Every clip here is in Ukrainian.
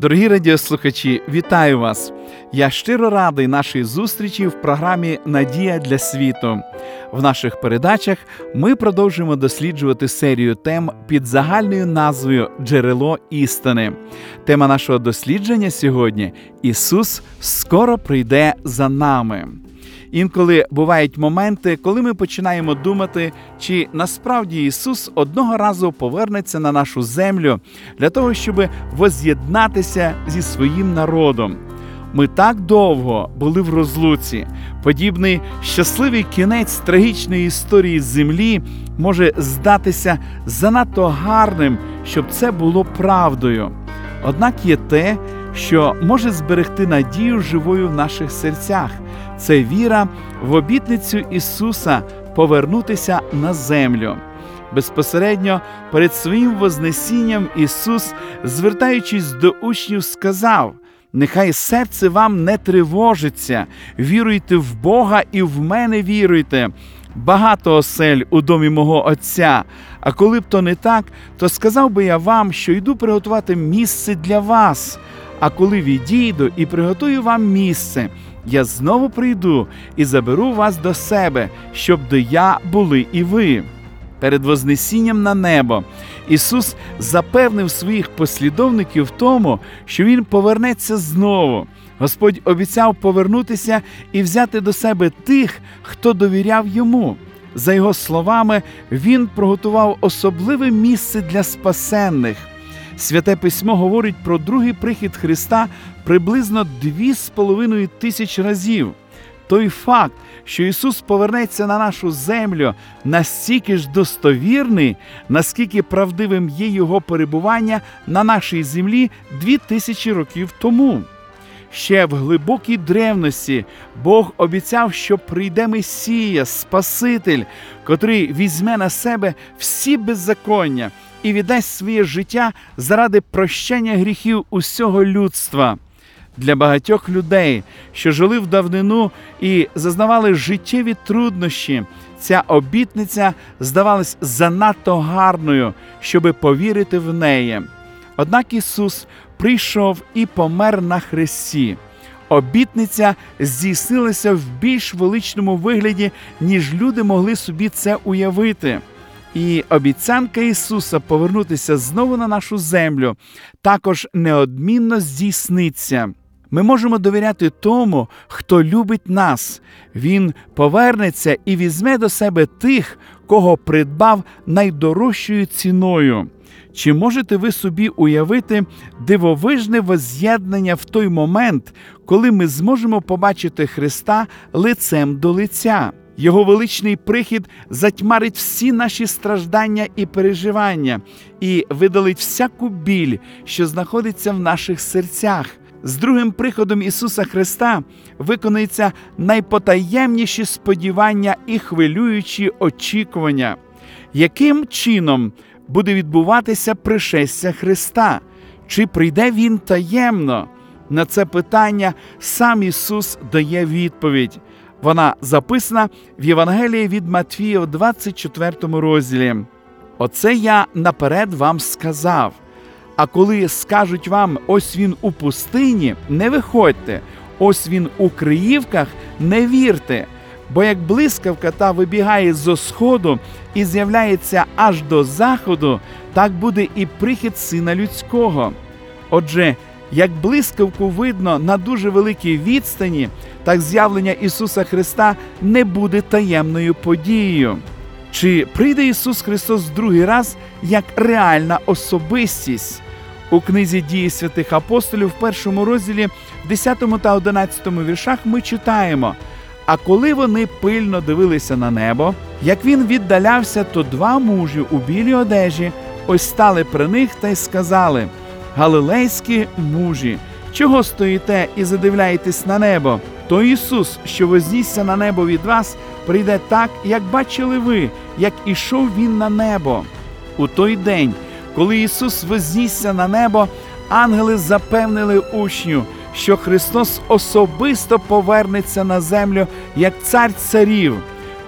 Дорогі радіослухачі, вітаю вас! Я щиро радий нашій зустрічі в програмі Надія для світу. В наших передачах ми продовжуємо досліджувати серію тем під загальною назвою Джерело істини. Тема нашого дослідження сьогодні Ісус скоро прийде за нами. Інколи бувають моменти, коли ми починаємо думати, чи насправді Ісус одного разу повернеться на нашу землю для того, щоб воз'єднатися зі своїм народом. Ми так довго були в розлуці. Подібний щасливий кінець трагічної історії землі може здатися занадто гарним, щоб це було правдою. Однак є те, що може зберегти надію живою в наших серцях. Це віра в обітницю Ісуса повернутися на землю. Безпосередньо перед своїм Вознесінням Ісус, звертаючись до учнів, сказав: Нехай серце вам не тривожиться, віруйте в Бога і в мене віруйте. Багато осель у домі мого Отця. А коли б то не так, то сказав би я вам, що йду приготувати місце для вас. А коли відійду і приготую вам місце, я знову прийду і заберу вас до себе, щоб до я були і ви. Перед Вознесінням на небо Ісус запевнив своїх послідовників в тому, що Він повернеться знову. Господь обіцяв повернутися і взяти до себе тих, хто довіряв йому. За його словами, Він приготував особливе місце для спасенних. Святе письмо говорить про другий прихід Христа приблизно дві з половиною тисяч разів. Той факт, що Ісус повернеться на нашу землю, настільки ж достовірний, наскільки правдивим є Його перебування на нашій землі дві тисячі років тому. Ще в глибокій древності Бог обіцяв, що прийде Месія, Спаситель, котрий візьме на себе всі беззаконня і віддасть своє життя заради прощення гріхів усього людства. Для багатьох людей, що жили в давнину і зазнавали життєві труднощі, ця обітниця здавалась занадто гарною, щоби повірити в неї. Однак Ісус прийшов і помер на хресті. Обітниця здійснилася в більш величному вигляді, ніж люди могли собі це уявити. І обіцянка Ісуса повернутися знову на нашу землю також неодмінно здійсниться. Ми можемо довіряти тому, хто любить нас. Він повернеться і візьме до себе тих, кого придбав найдорожчою ціною. Чи можете ви собі уявити дивовижне воз'єднання в той момент, коли ми зможемо побачити Христа лицем до лиця? Його величний прихід затьмарить всі наші страждання і переживання, і видалить всяку біль, що знаходиться в наших серцях. З другим приходом Ісуса Христа виконуються найпотаємніші сподівання і хвилюючі очікування, яким чином буде відбуватися пришестя Христа? Чи прийде Він таємно? На це питання сам Ісус дає відповідь. Вона записана в Євангелії від Матвія в 24 розділі. Оце я наперед вам сказав. А коли скажуть вам, ось він у пустині, не виходьте, ось він у Криївках, не вірте, бо як блискавка та вибігає зо сходу і з'являється аж до заходу, так буде і прихід сина людського. Отже, як блискавку видно на дуже великій відстані, так з'явлення Ісуса Христа не буде таємною подією. Чи прийде Ісус Христос другий раз як реальна особистість? У книзі дії святих апостолів в першому розділі, в 10 та 11 віршах ми читаємо. А коли вони пильно дивилися на небо, як він віддалявся, то два мужі у білій одежі ось стали при них та й сказали: Галилейські мужі, Чого стоїте і задивляєтесь на небо? То Ісус, що вознісся на небо від вас, прийде так, як бачили ви, як ішов Він на небо. У той день, коли Ісус вознісся на небо, ангели запевнили учню, що Христос особисто повернеться на землю як цар царів.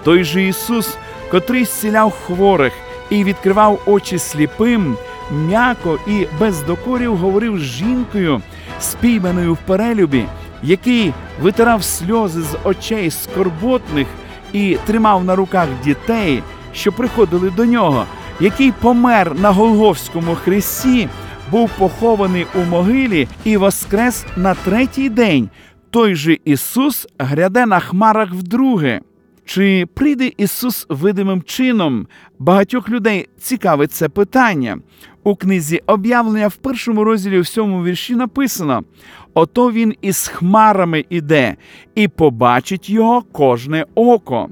Той же Ісус, котрий зціляв хворих і відкривав очі сліпим, м'яко і без докорів говорив з жінкою, спійманою в перелюбі, який витирав сльози з очей скорботних і тримав на руках дітей, що приходили до нього, який помер на Голговському хресті, був похований у могилі і воскрес на третій день. Той же Ісус гряде на хмарах вдруге. Чи прийде Ісус видимим чином? Багатьох людей цікавить це питання. У книзі об'явлення в першому розділі в сьомому вірші написано: Ото він із хмарами іде, і побачить його кожне око.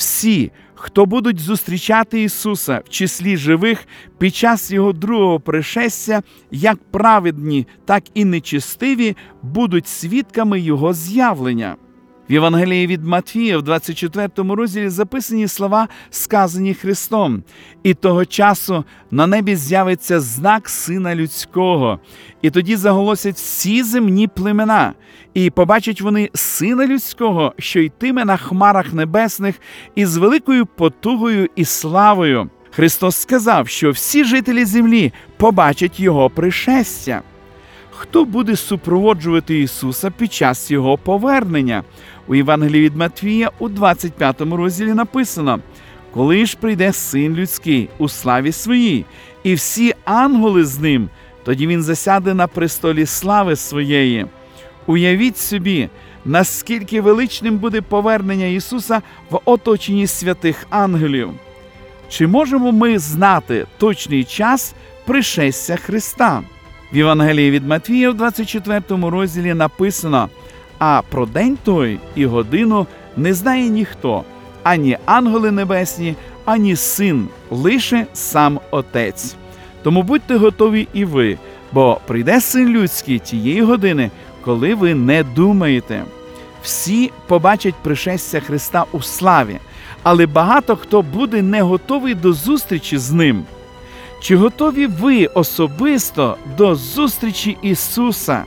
Всі, хто будуть зустрічати Ісуса в числі живих під час Його другого пришестя, як праведні, так і нечистиві, будуть свідками Його з'явлення. В Євангелії від Матвія, в 24 розділі записані слова, сказані Христом. І того часу на небі з'явиться знак Сина Людського, і тоді заголосять всі земні племена, і побачать вони Сина Людського, що йтиме на хмарах небесних із великою потугою і славою. Христос сказав, що всі жителі землі побачать Його пришестя. Хто буде супроводжувати Ісуса під час Його повернення? У Євангелії від Матвія у 25 розділі написано: Коли ж прийде син людський у славі своїй, і всі ангели з ним, тоді він засяде на престолі слави своєї. Уявіть собі, наскільки величним буде повернення Ісуса в оточенні святих ангелів. Чи можемо ми знати точний час пришестя Христа? В Євангелії від Матвія в 24 розділі написано: а про день той і годину не знає ніхто, ані ангели небесні, ані син, лише сам Отець. Тому будьте готові і ви, бо прийде син людський тієї години, коли ви не думаєте. Всі побачать пришестя Христа у славі, але багато хто буде не готовий до зустрічі з ним. Чи готові ви особисто до зустрічі Ісуса?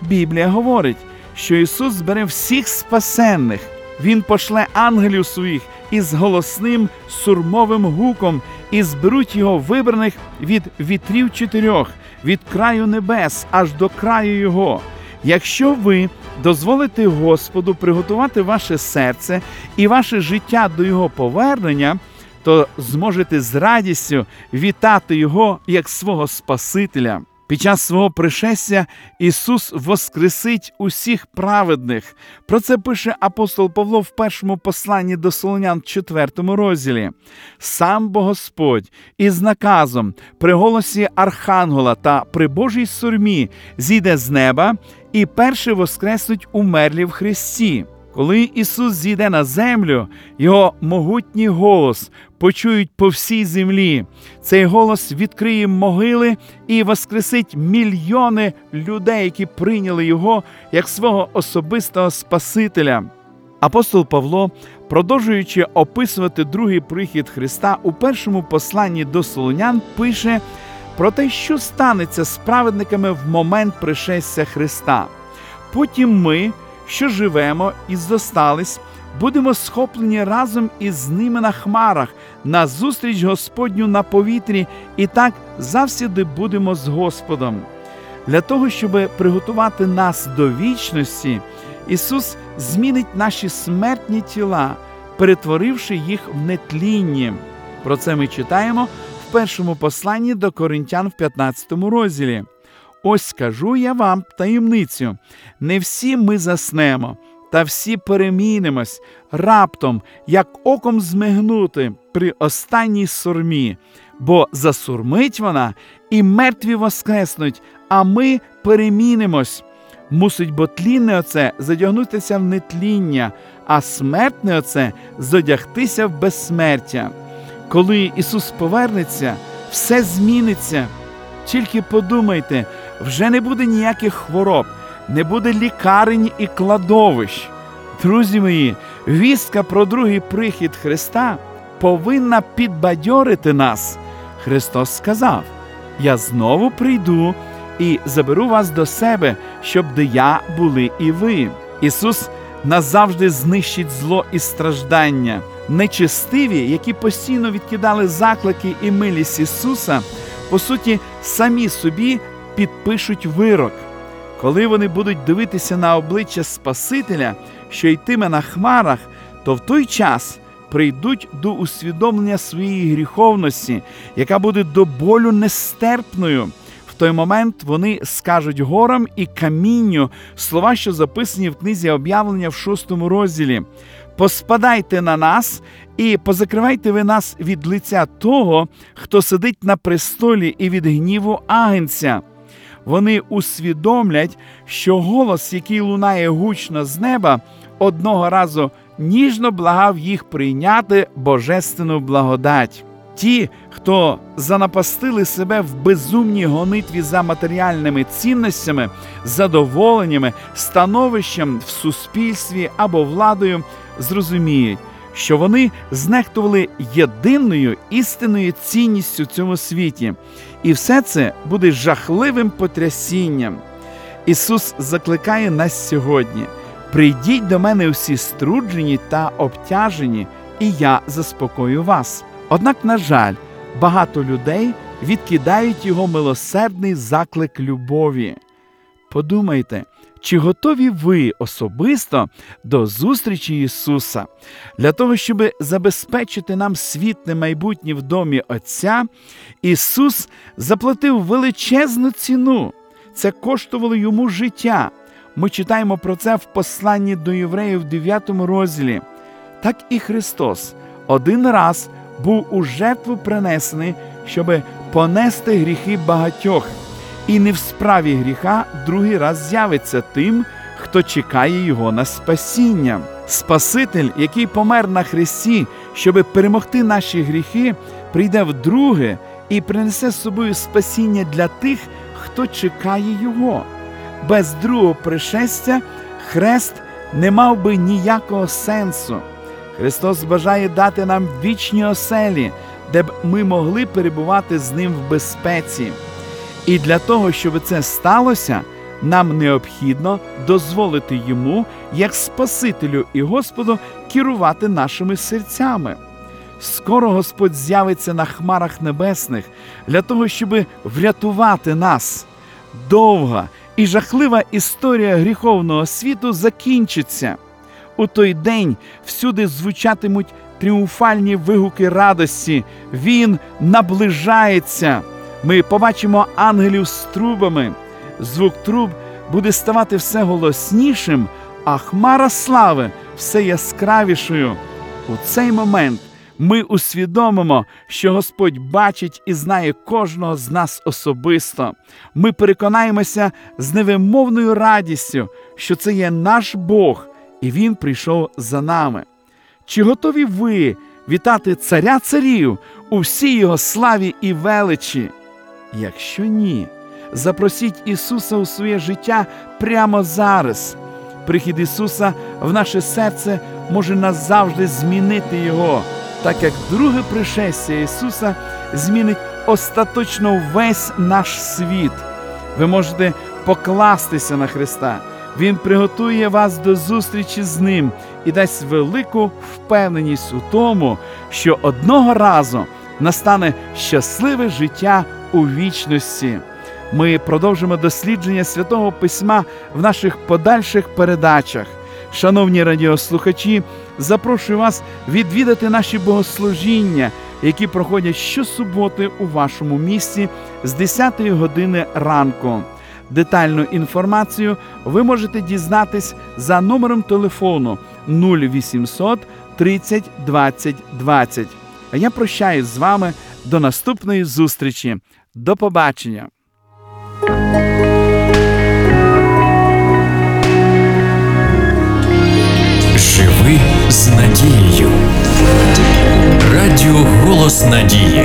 Біблія говорить, що Ісус збере всіх спасенних, Він пошле ангелів своїх із голосним сурмовим гуком, і зберуть його вибраних від вітрів чотирьох, від краю небес аж до краю Його. Якщо ви дозволите Господу приготувати ваше серце і ваше життя до Його повернення, то зможете з радістю вітати Його як свого Спасителя. Під час свого пришестя Ісус воскресить усіх праведних. Про це пише апостол Павло в першому посланні до Солонян, 4 розділі. Сам бо Господь із наказом при голосі Архангела та при Божій сурмі зійде з неба і перше воскреснуть умерлі в Христі. Коли Ісус зійде на землю, Його могутній голос почують по всій землі. Цей голос відкриє могили і воскресить мільйони людей, які прийняли Його як свого особистого Спасителя. Апостол Павло, продовжуючи описувати другий прихід Христа у першому посланні до Солонян, пише про те, що станеться з праведниками в момент пришестя Христа. Потім ми що живемо і зостались, будемо схоплені разом із ними на хмарах, на зустріч Господню на повітрі, і так завсіди будемо з Господом. Для того, щоб приготувати нас до вічності, Ісус змінить наші смертні тіла, перетворивши їх в нетлінні. Про це ми читаємо в першому посланні до Коринтян в 15 розділі. Ось скажу я вам таємницю: не всі ми заснемо, та всі перемінимось раптом, як оком змигнути при останній сурмі, бо засурмить вона, і мертві воскреснуть, а ми перемінимось. Мусить бо тлінне оце задягнутися в нетління, а смертне оце зодягтися в безсмертя. Коли Ісус повернеться, все зміниться. Тільки подумайте, вже не буде ніяких хвороб, не буде лікарень і кладовищ. Друзі мої, вістка про другий прихід Христа повинна підбадьорити нас. Христос сказав: Я знову прийду і заберу вас до себе, щоб де я були і ви. Ісус назавжди знищить зло і страждання. Нечестиві, які постійно відкидали заклики і милість Ісуса, по суті, самі собі підпишуть вирок. Коли вони будуть дивитися на обличчя Спасителя, що йтиме на хмарах, то в той час прийдуть до усвідомлення своєї гріховності, яка буде до болю нестерпною. В той момент вони скажуть горам і камінню слова, що записані в книзі об'явлення в шостому розділі. Поспадайте на нас і позакривайте ви нас від лиця того, хто сидить на престолі і від гніву агенця. Вони усвідомлять, що голос, який лунає гучно з неба, одного разу ніжно благав їх прийняти божественну благодать. Ті, хто занапастили себе в безумній гонитві за матеріальними цінностями, задоволеннями, становищем в суспільстві або владою, зрозуміють, що вони знехтували єдиною істинною цінністю в цьому світі, і все це буде жахливим потрясінням. Ісус закликає нас сьогодні: прийдіть до мене усі струджені та обтяжені, і я заспокою вас. Однак, на жаль, багато людей відкидають його милосердний заклик любові. Подумайте, чи готові ви особисто до зустрічі Ісуса для того, щоб забезпечити нам світле майбутнє в домі Отця, Ісус заплатив величезну ціну. Це коштувало йому життя. Ми читаємо про це в посланні до євреїв в 9 розділі. Так і Христос один раз був у жертву принесений, щоб понести гріхи багатьох, і не в справі гріха другий раз з'явиться тим, хто чекає його на спасіння. Спаситель, який помер на хресті, щоб перемогти наші гріхи, прийде вдруге і принесе з собою спасіння для тих, хто чекає його. Без другого пришестя хрест не мав би ніякого сенсу. Христос бажає дати нам вічні оселі, де б ми могли перебувати з ним в безпеці. І для того, щоб це сталося, нам необхідно дозволити йому, як Спасителю і Господу, керувати нашими серцями. Скоро Господь з'явиться на хмарах небесних для того, щоб врятувати нас. Довга і жахлива історія гріховного світу закінчиться. У той день всюди звучатимуть тріумфальні вигуки радості. Він наближається. Ми побачимо ангелів з трубами. Звук труб буде ставати все голоснішим, а хмара слави все яскравішою. У цей момент ми усвідомимо, що Господь бачить і знає кожного з нас особисто. Ми переконаємося з невимовною радістю, що це є наш Бог, і Він прийшов за нами. Чи готові ви вітати царя царів у всій його славі і величі? Якщо ні, запросіть Ісуса у своє життя прямо зараз. Прихід Ісуса в наше серце може назавжди змінити Його, так як друге пришестя Ісуса змінить остаточно весь наш світ. Ви можете покластися на Христа. Він приготує вас до зустрічі з Ним і дасть велику впевненість у тому, що одного разу настане щасливе життя у вічності. Ми продовжимо дослідження святого письма в наших подальших передачах. Шановні радіослухачі, запрошую вас відвідати наші богослужіння, які проходять щосуботи у вашому місті з 10 години ранку. Детальну інформацію ви можете дізнатись за номером телефону 0800 30 20 20. А я прощаюсь з вами до наступної зустрічі. До побачення! Живи з надією. Радіо Голос Надії.